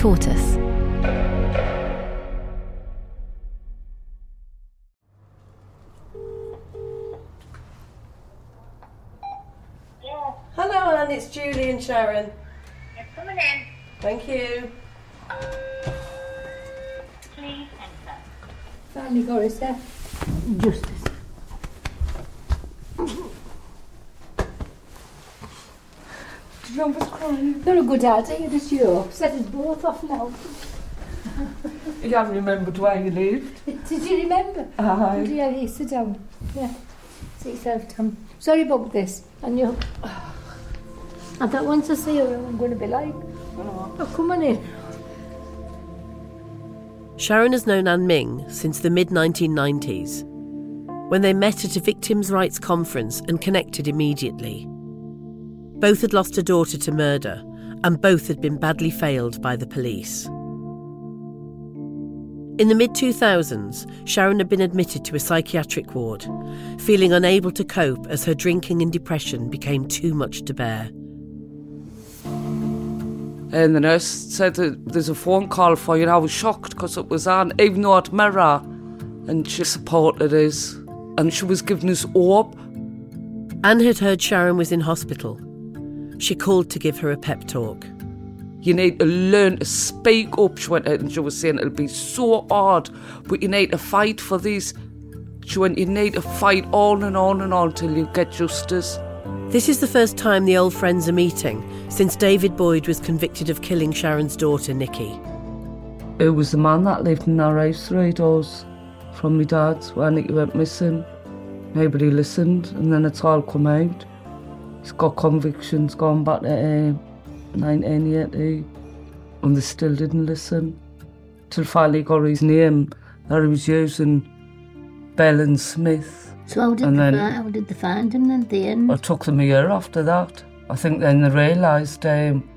Tortoise. Hello, Anne. It's Julie and Sharon. You're coming in. Thank you. Please enter. Finally got it, sir. Justice. John was crying. Not a good idea this year. Set us both off now. You haven't remembered where you lived. Did you remember? Aye. Yeah, yeah, sit down. Yeah. Sit yourself down. Sorry about this. And you. I thought once I see her, I'm going to be like, oh, come on in. Sharon has known Anne Ming since the mid 1990s, when they met at a victims' rights conference and connected immediately. Both had lost a daughter to murder, and both had been badly failed by the police. In the mid 2000s, Sharon had been admitted to a psychiatric ward, feeling unable to cope as her drinking and depression became too much to bear. And the nurse said that there's a phone call for you, and I was shocked because it was on, even though it mirror. And she supported us, and she was giving us hope. Anne had heard Sharon was in hospital. She called to give her a pep talk. You need to learn to speak up, she went out and she was saying it'll be so hard, but you need to fight for this. She went, you need to fight on and on and on till you get justice. This is the first time the old friends are meeting since David Boyd was convicted of killing Sharon's daughter, Nikki. It was the man that lived in our house three doors from my dad's when Nikki went missing. Nobody listened, and then it's all come out. He's got convictions going back to uh, 1980, and they still didn't listen. Till finally got his name that he was using, Bell and Smith. So how did, And they, then- find, how did they find him then at the end? It took them a year after that. I think then they realised, um,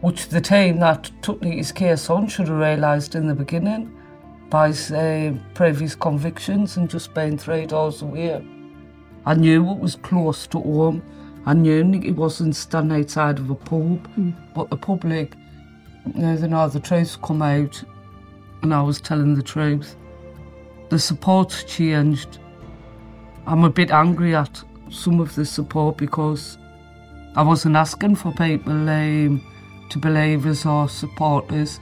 which the team that took his case on should have realised in the beginning, by his uh, previous convictions and just being three doors away. I knew it was close to home. I knew Nikki wasn't standing outside of a pub, but the public, you know, they know the truth come out, and I was telling the truth. The support's changed. I'm a bit angry at some of the support because I wasn't asking for people um, to believe us or support us.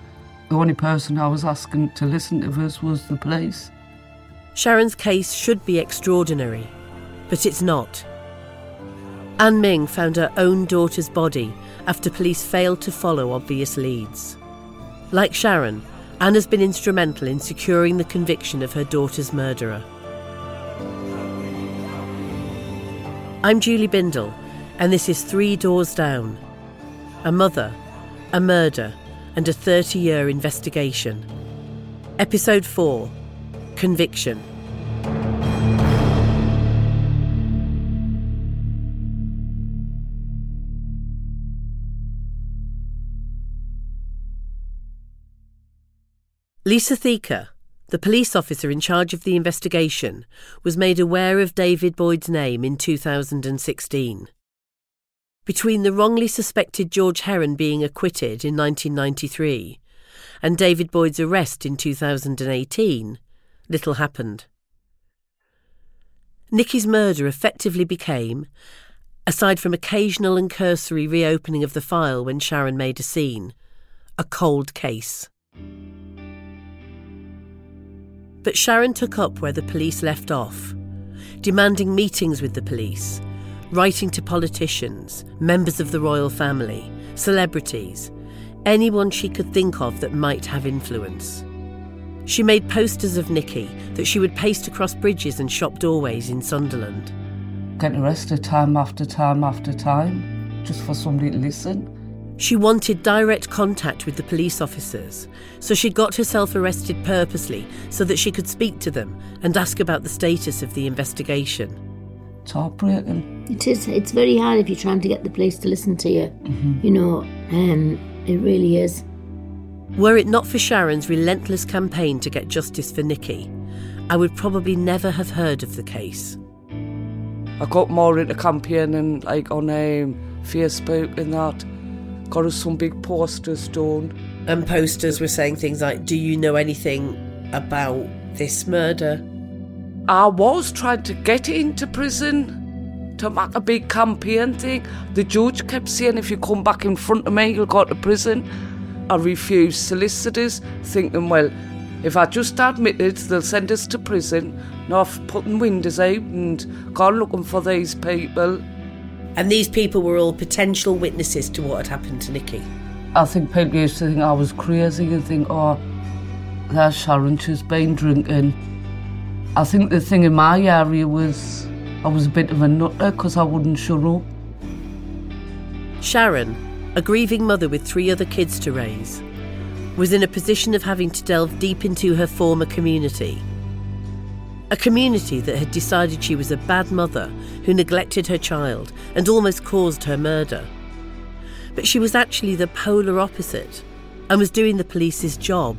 The only person I was asking to listen to us was the police. Sharon's case should be extraordinary, but it's not. Anne Ming found her own daughter's body after police failed to follow obvious leads. Like Sharon, Anne has been instrumental in securing the conviction of her daughter's murderer. I'm Julie Bindel, and this is Three Doors Down a mother, a murder, and a 30 year investigation. Episode 4 Conviction. Lisa Theaker, the police officer in charge of the investigation, was made aware of David Boyd's name in 2016. Between the wrongly suspected George Heron being acquitted in 1993 and David Boyd's arrest in 2018, little happened. Nikki's murder effectively became, aside from occasional and cursory reopening of the file when Sharon made a scene, a cold case. But Sharon took up where the police left off, demanding meetings with the police, writing to politicians, members of the royal family, celebrities, anyone she could think of that might have influence. She made posters of Nikki that she would paste across bridges and shop doorways in Sunderland. Getting arrested time after time after time, just for somebody to listen. She wanted direct contact with the police officers, so she got herself arrested purposely so that she could speak to them and ask about the status of the investigation. It's heartbreaking. It is. It's very hard if you're trying to get the police to listen to you. You know, um, it really is. Were it not for Sharon's relentless campaign to get justice for Nikki, I would probably never have heard of the case. I got more into campaigning like on um, Facebook and that. Got us some big posters done. And posters were saying things like, Do you know anything about this murder? I was trying to get into prison to make a big campaign thing. The judge kept saying, if you come back in front of me, you'll go to prison. I refused solicitors, thinking, well, if I just admitted, they'll send us to prison. Not putting windows out and gone looking for these people. And these people were all potential witnesses to what had happened to Nikki. I think people used to think I was crazy and think, oh, there's Sharon, she's been drinking. I think the thing in my area was I was a bit of a nutter because I wouldn't shut up. Sharon, a grieving mother with three other kids to raise, was in a position of having to delve deep into her former community. A community that had decided she was a bad mother who neglected her child and almost caused her murder. But she was actually the polar opposite and was doing the police's job.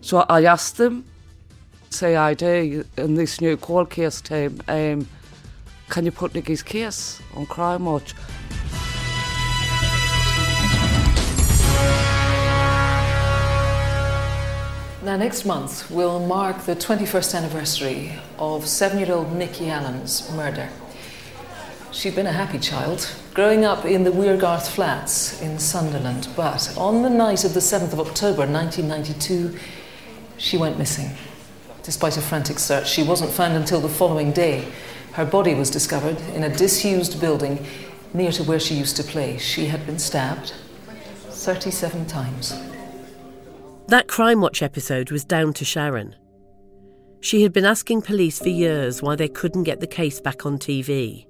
So I asked them, say ID in this new cold case team, um, can you put Nikki's case on Crimewatch? Now, next month will mark the 21st anniversary of seven year old Nikki Allen's murder. She'd been a happy child, growing up in the Wear Garth flats in Sunderland, but on the night of the 7th of October 1992, she went missing. Despite a frantic search, she wasn't found until the following day. Her body was discovered in a disused building near to where she used to play. She had been stabbed 37 times. That Crimewatch episode was down to Sharon. She had been asking police for years why they couldn't get the case back on TV.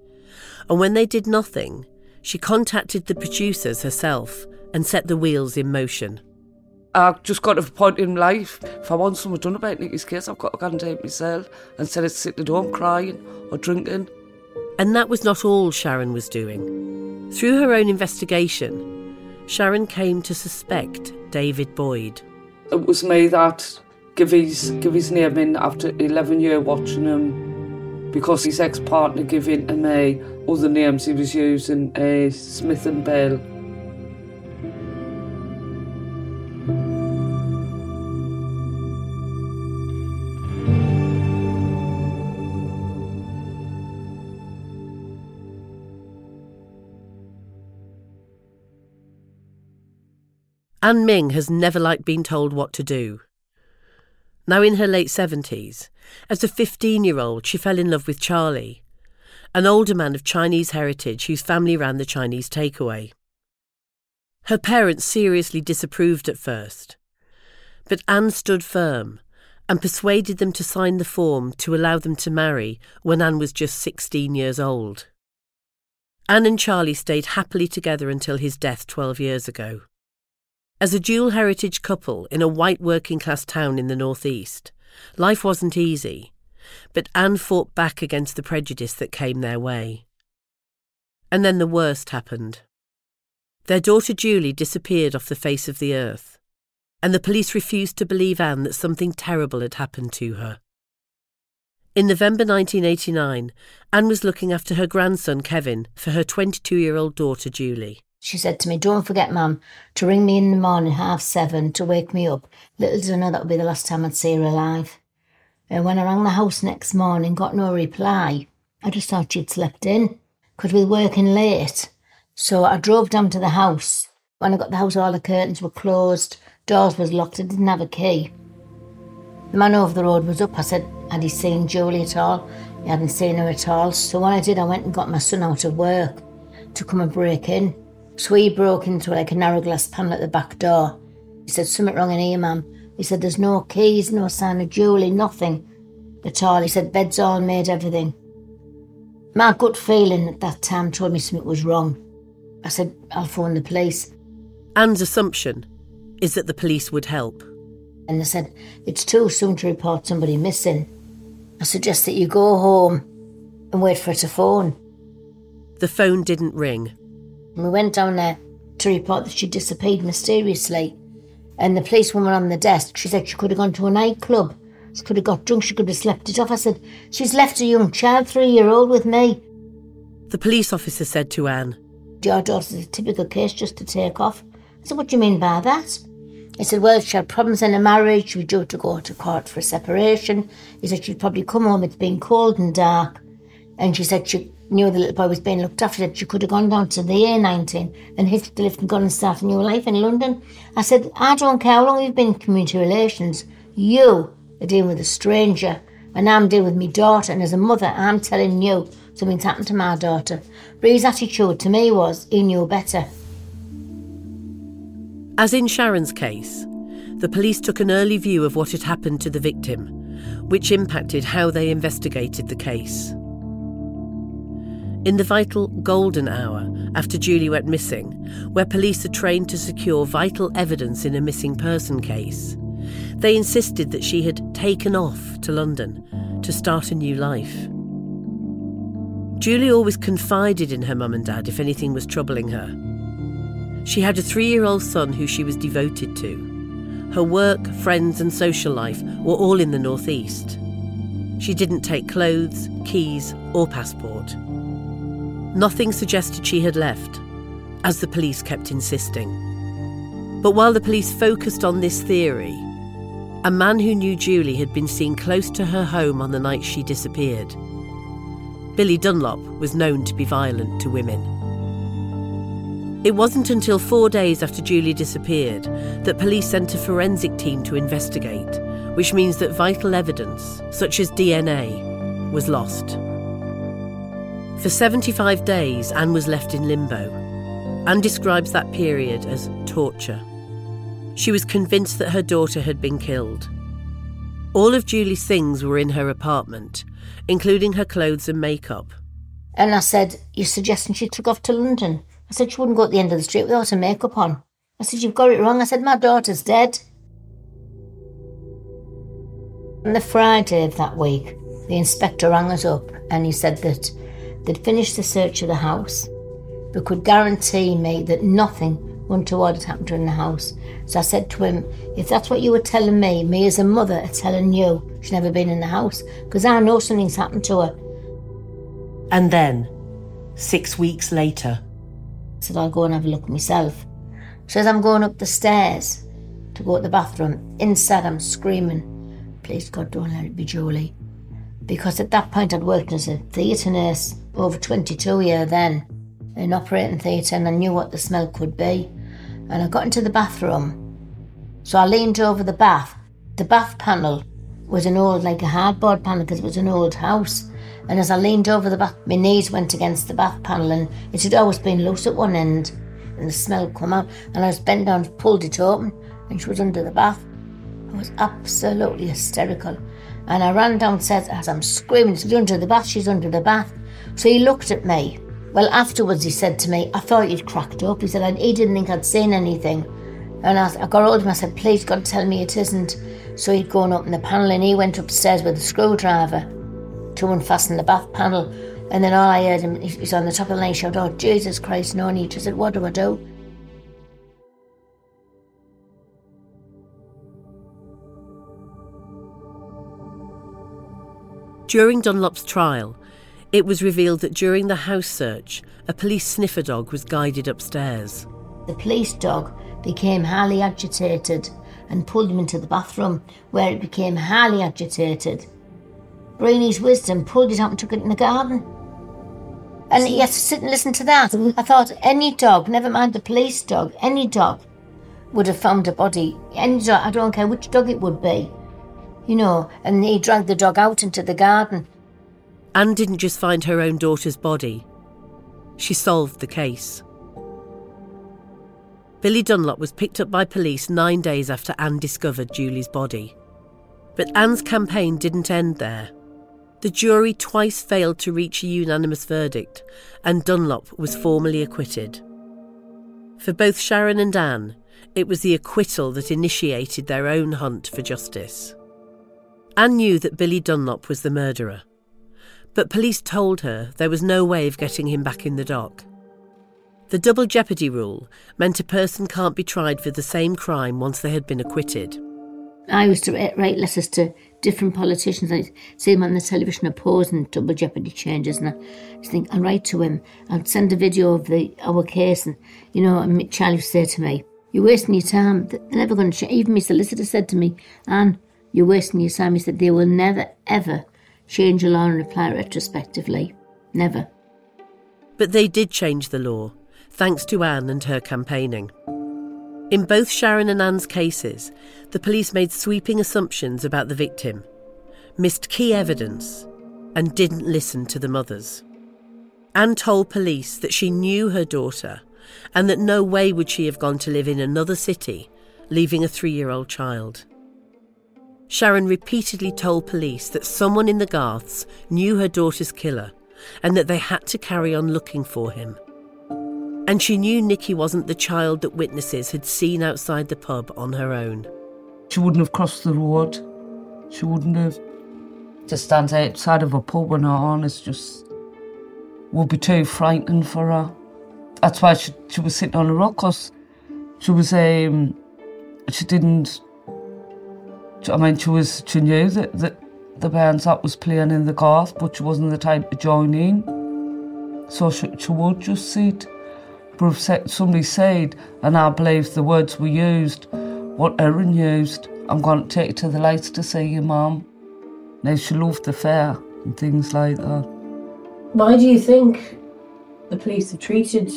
And when they did nothing, she contacted the producers herself and set the wheels in motion. I've just got to a point in life, if I want something done about Nikki's case, I've got to go and take myself instead of sitting at home crying or drinking. And that was not all Sharon was doing. Through her own investigation, Sharon came to suspect David Boyd. It was me that gave his, give his name in after 11 years watching him because his ex-partner gave in to me other names he was using, uh, Smith and Bell. Anne Ming has never liked being told what to do. Now in her late 70s, as a 15 year old, she fell in love with Charlie, an older man of Chinese heritage whose family ran the Chinese takeaway. Her parents seriously disapproved at first, but Anne stood firm and persuaded them to sign the form to allow them to marry when Anne was just 16 years old. Anne and Charlie stayed happily together until his death 12 years ago. As a dual heritage couple in a white working class town in the northeast, life wasn't easy, but Anne fought back against the prejudice that came their way. And then the worst happened. Their daughter Julie disappeared off the face of the earth, and the police refused to believe Anne that something terrible had happened to her. In November 1989, Anne was looking after her grandson Kevin for her 22 year old daughter Julie. She said to me, Don't forget, Mum, to ring me in the morning, half seven, to wake me up. Little did I know that would be the last time I'd see her alive. And when I rang the house next morning, got no reply, I just thought she'd slept in, because we were working late. So I drove down to the house. When I got the house, all the curtains were closed, doors was locked, I didn't have a key. The man over the road was up. I said, had he seen Julie at all? He hadn't seen her at all. So what I did, I went and got my son out of work to come and break in. So he broke into like a narrow glass panel at the back door. He said, something wrong in here, ma'am. He said, there's no keys, no sign of Julie, nothing at all. He said, bed's all made, everything. My gut feeling at that time told me something was wrong. I said, I'll phone the police. Anne's assumption is that the police would help. And they said, It's too soon to report somebody missing. I suggest that you go home and wait for it to phone. The phone didn't ring. And we went down there to report that she disappeared mysteriously. And the policewoman on the desk, she said she could have gone to a nightclub. She could have got drunk, she could have slept it off. I said, She's left a young child, three year old, with me. The police officer said to Anne, Your daughter's a typical case just to take off. I said, What do you mean by that? He said, Well, she had problems in her marriage. She was due to go to court for a separation. He said she'd probably come home, it's been cold and dark. And she said she knew the little boy was being looked after. That she could have gone down to the A19 and hitched the lift and gone and started a new life in London. I said, I don't care how long you've been in community relations. You are dealing with a stranger. And I'm dealing with my daughter. And as a mother, I'm telling you something's happened to my daughter. But his attitude to me was he knew better. As in Sharon's case, the police took an early view of what had happened to the victim, which impacted how they investigated the case. In the vital golden hour after Julie went missing, where police are trained to secure vital evidence in a missing person case, they insisted that she had taken off to London to start a new life. Julie always confided in her mum and dad if anything was troubling her. She had a three year old son who she was devoted to. Her work, friends, and social life were all in the northeast. She didn't take clothes, keys, or passport. Nothing suggested she had left, as the police kept insisting. But while the police focused on this theory, a man who knew Julie had been seen close to her home on the night she disappeared. Billy Dunlop was known to be violent to women. It wasn't until four days after Julie disappeared that police sent a forensic team to investigate, which means that vital evidence, such as DNA, was lost. For 75 days, Anne was left in limbo. Anne describes that period as torture. She was convinced that her daughter had been killed. All of Julie's things were in her apartment, including her clothes and makeup. And I said, You're suggesting she took off to London? I said, She wouldn't go at the end of the street without her makeup on. I said, You've got it wrong. I said, My daughter's dead. On the Friday of that week, the inspector rang us up and he said that they'd finished the search of the house, but could guarantee me that nothing untoward had happened to her in the house. So I said to him, If that's what you were telling me, me as a mother are telling you she's never been in the house, because I know something's happened to her. And then, six weeks later, I said, I'll go and have a look myself. So as I'm going up the stairs to go to the bathroom, inside I'm screaming, Please God, don't let it be Julie. Because at that point I'd worked as a theatre nurse over 22 year then in operating theatre and I knew what the smell could be. And I got into the bathroom. So I leaned over the bath. The bath panel was an old, like a hardboard panel because it was an old house. And as I leaned over the bath, my knees went against the bath panel and it had always been loose at one end. And the smell come out. And I was bent down, pulled it open, and she was under the bath. I was absolutely hysterical. And I ran downstairs as I'm screaming, she's under the bath, she's under the bath. So he looked at me. Well, afterwards he said to me, I thought you'd cracked up. He said, he didn't think I'd seen anything. And I, I got hold of him, I said, please God, tell me it isn't. So he'd gone up in the panel and he went upstairs with a screwdriver to unfasten the bath panel. And then all I heard him, he was on the top of the lane, shout, Oh, Jesus Christ, no need. I said, What do I do? During Dunlop's trial, it was revealed that during the house search, a police sniffer dog was guided upstairs. The police dog became highly agitated and pulled him into the bathroom, where it became highly agitated. Breeny's wisdom pulled it out and took it in the garden. And he had to sit and listen to that. I thought any dog, never mind the police dog, any dog would have found a body. Any dog, I don't care which dog it would be. You know, and he dragged the dog out into the garden. Anne didn't just find her own daughter's body, she solved the case. Billy Dunlop was picked up by police nine days after Anne discovered Julie's body. But Anne's campaign didn't end there. The jury twice failed to reach a unanimous verdict, and Dunlop was formally acquitted. For both Sharon and Anne, it was the acquittal that initiated their own hunt for justice. Anne knew that Billy Dunlop was the murderer, but police told her there was no way of getting him back in the dock. The double jeopardy rule meant a person can't be tried for the same crime once they had been acquitted. I used to write letters to different politicians. I'd see them on the television opposing double jeopardy changes, and I just think I'll write to him. I'd send a video of the our case, and you know, and Charlie would say to me, "You're wasting your time. They're never going to change." Even my solicitor said to me, "Anne, you're wasting your time." He said they will never ever law and apply it retrospectively. Never. But they did change the law thanks to Anne and her campaigning. In both Sharon and Anne's cases, the police made sweeping assumptions about the victim, missed key evidence, and didn't listen to the mothers. Anne told police that she knew her daughter and that no way would she have gone to live in another city, leaving a three year old child. Sharon repeatedly told police that someone in the Garths knew her daughter's killer and that they had to carry on looking for him. And she knew Nikki wasn't the child that witnesses had seen outside the pub on her own. She wouldn't have crossed the road. She wouldn't have. To stand outside of a pub on her is just. would be too frightening for her. That's why she, she was sitting on a rock, because she was. Um, she didn't. I mean, she was. She knew that, that the bands that was playing in the Garth, but she wasn't the type to join in. So she, she would just sit. But somebody said, and I believe the words were used, what Erin used, I'm going to take you to the lights to see your mum. Now she loved the fair and things like that. Why do you think the police have treated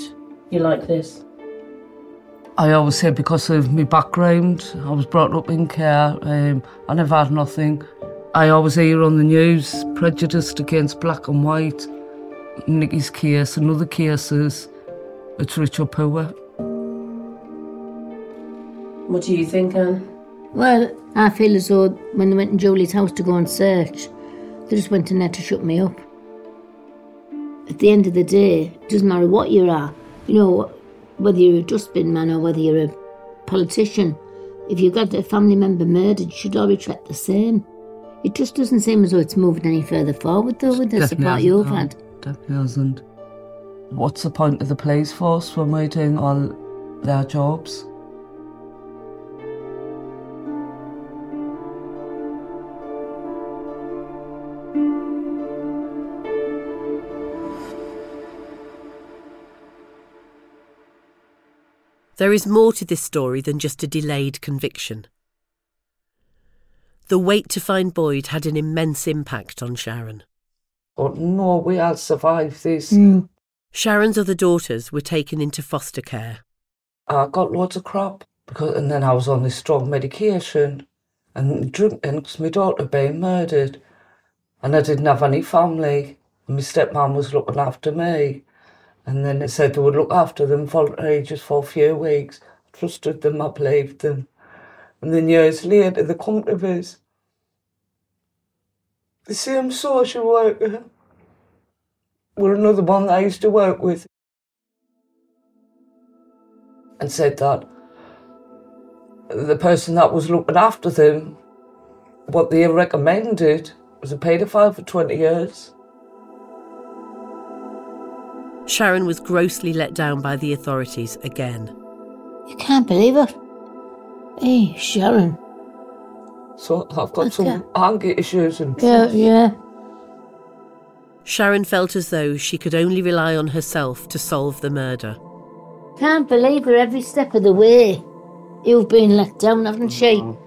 you like this? I always say because of my background. I was brought up in care. Um, I never had nothing. I always hear on the news prejudiced against black and white. Nikki's case and other cases. It's rich or poor. What do you think, Anne? Well, I feel as though when they went in Julie's house to go and search, they just went in there to shut me up. At the end of the day, it doesn't matter what you are, you know, whether you're a dustbin man or whether you're a politician, if you've got a family member murdered, you should all be treated the same. It just doesn't seem as though it's moving any further forward, though, with the support you've had. Definitely hasn't. What's the point of the police force when we're doing all their jobs? There is more to this story than just a delayed conviction. The wait to find Boyd had an immense impact on Sharon. But no, we all survived this. Hmm. Sharon's other daughters were taken into foster care. I got loads of crap because, and then I was on this strong medication and drinking because my daughter had been murdered, and I didn't have any family. And my stepmom was looking after me, and then they said they would look after them just for a few weeks. I trusted them, I believed them, and then years later they come to us. The same social worker were another one that I used to work with and said that the person that was looking after them, what they recommended was a paedophile for 20 years. Sharon was grossly let down by the authorities again. You can't believe it. Hey, Sharon. So I've got Okay. some anger issues and Yeah, yeah. Sharon felt as though she could only rely on herself to solve the murder. Can't believe her every step of the way. You've been let down, haven't she? Mm-hmm.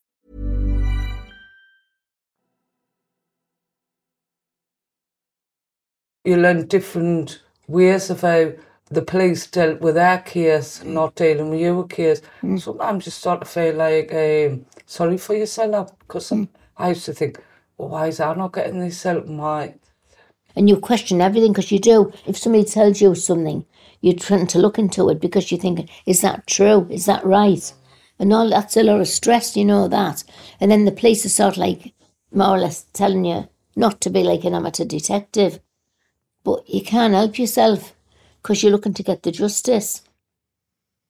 You learn different ways of how the police dealt with their case, not dealing with your case. Sometimes you start to feel like um, sorry for yourself because I used to think, well, why is I not getting this help? Why? And you question everything because you do. If somebody tells you something, you're trying to look into it because you're thinking, is that true? Is that right? And all that's a lot of stress, you know that. And then the police are sort of like more or less telling you not to be like an amateur detective. But you can't help yourself because you're looking to get the justice.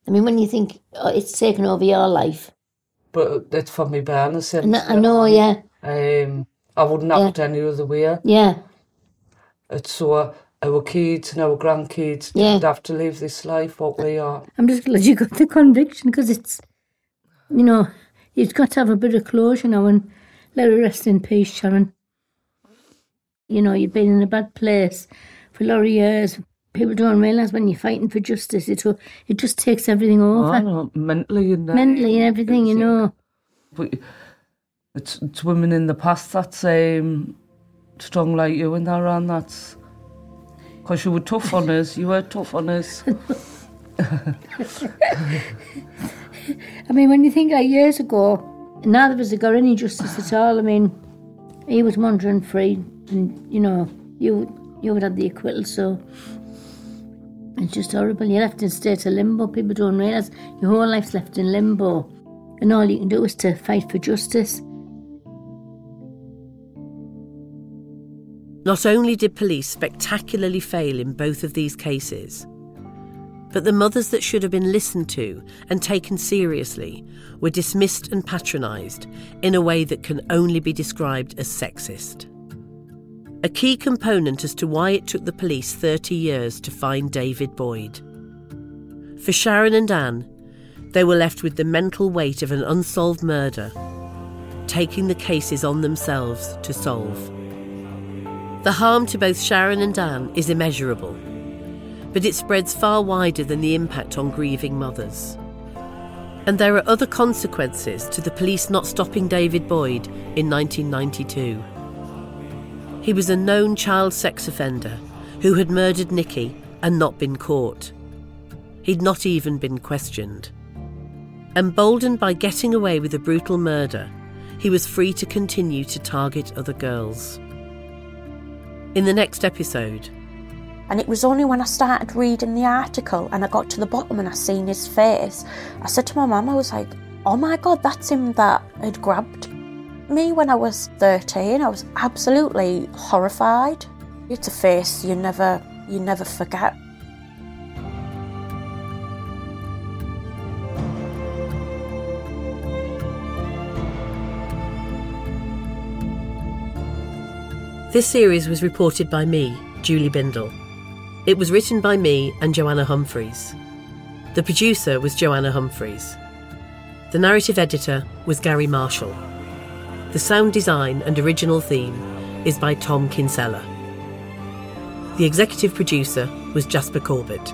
I mean, when you think oh, it's taken over your life, But that's for me and I know, yeah, Um, I wouldn't have it any other way. yeah, It's so our kids and our grandkids Yeah. don't have to live this life what we are. I'm just glad you got the conviction because it's, you know, you've got to have a bit of closure now and let her rest in peace, Sharon. You know, you've been in a bad place for a lot of years. People don't realise when you're fighting for justice, it, it just takes everything over. I know, mentally and. Mentally and everything, you know. But it's, it's women in the past that's um, strong like you and that and that's because you were tough on us. You were tough on us. I mean, when you think like years ago, neither of us had got any justice at all. I mean, he was wandering free, and you know, you you would have the acquittal. So it's just horrible. You're left in a state of limbo. People don't realise your whole life's left in limbo, and all you can do is to fight for justice. Not only did police spectacularly fail in both of these cases, but the mothers that should have been listened to and taken seriously were dismissed and patronised in a way that can only be described as sexist. A key component as to why it took the police 30 years to find David Boyd. For Sharon and Anne, they were left with the mental weight of an unsolved murder, taking the cases on themselves to solve. The harm to both Sharon and Anne is immeasurable, but it spreads far wider than the impact on grieving mothers. And there are other consequences to the police not stopping David Boyd in 1992. He was a known child sex offender who had murdered Nikki and not been caught. He'd not even been questioned. Emboldened by getting away with a brutal murder, he was free to continue to target other girls. In the next episode, And it was only when I started reading the article and I got to the bottom and I seen his face, I said to my mum, I was like, oh my god, that's him that had grabbed Me, when I was 13, I was absolutely horrified. It's a face you never, you never forget. This series was reported by me, Julie Bindel. It was written by me and Joanna Humphreys. The producer was Joanna Humphreys. The narrative editor was Gary Marshall. The sound design and original theme is by Tom Kinsella. The executive producer was Jasper Corbett.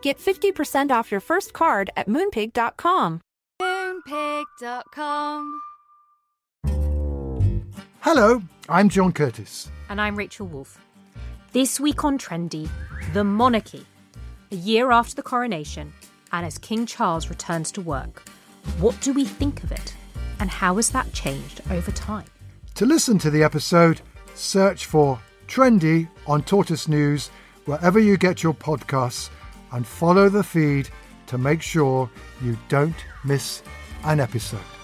Get 50% off your first card at moonpig.com. Moonpig.com. Hello, I'm John Curtice. And I'm Rachel Wolf. This week on Trendy, the monarchy. A year after the coronation, and as King Charles returns to work, what do we think of it? And how has that changed over time? To listen to the episode, search for Trendy on Tortoise News wherever you get your podcasts and follow the feed to make sure you don't miss an episode.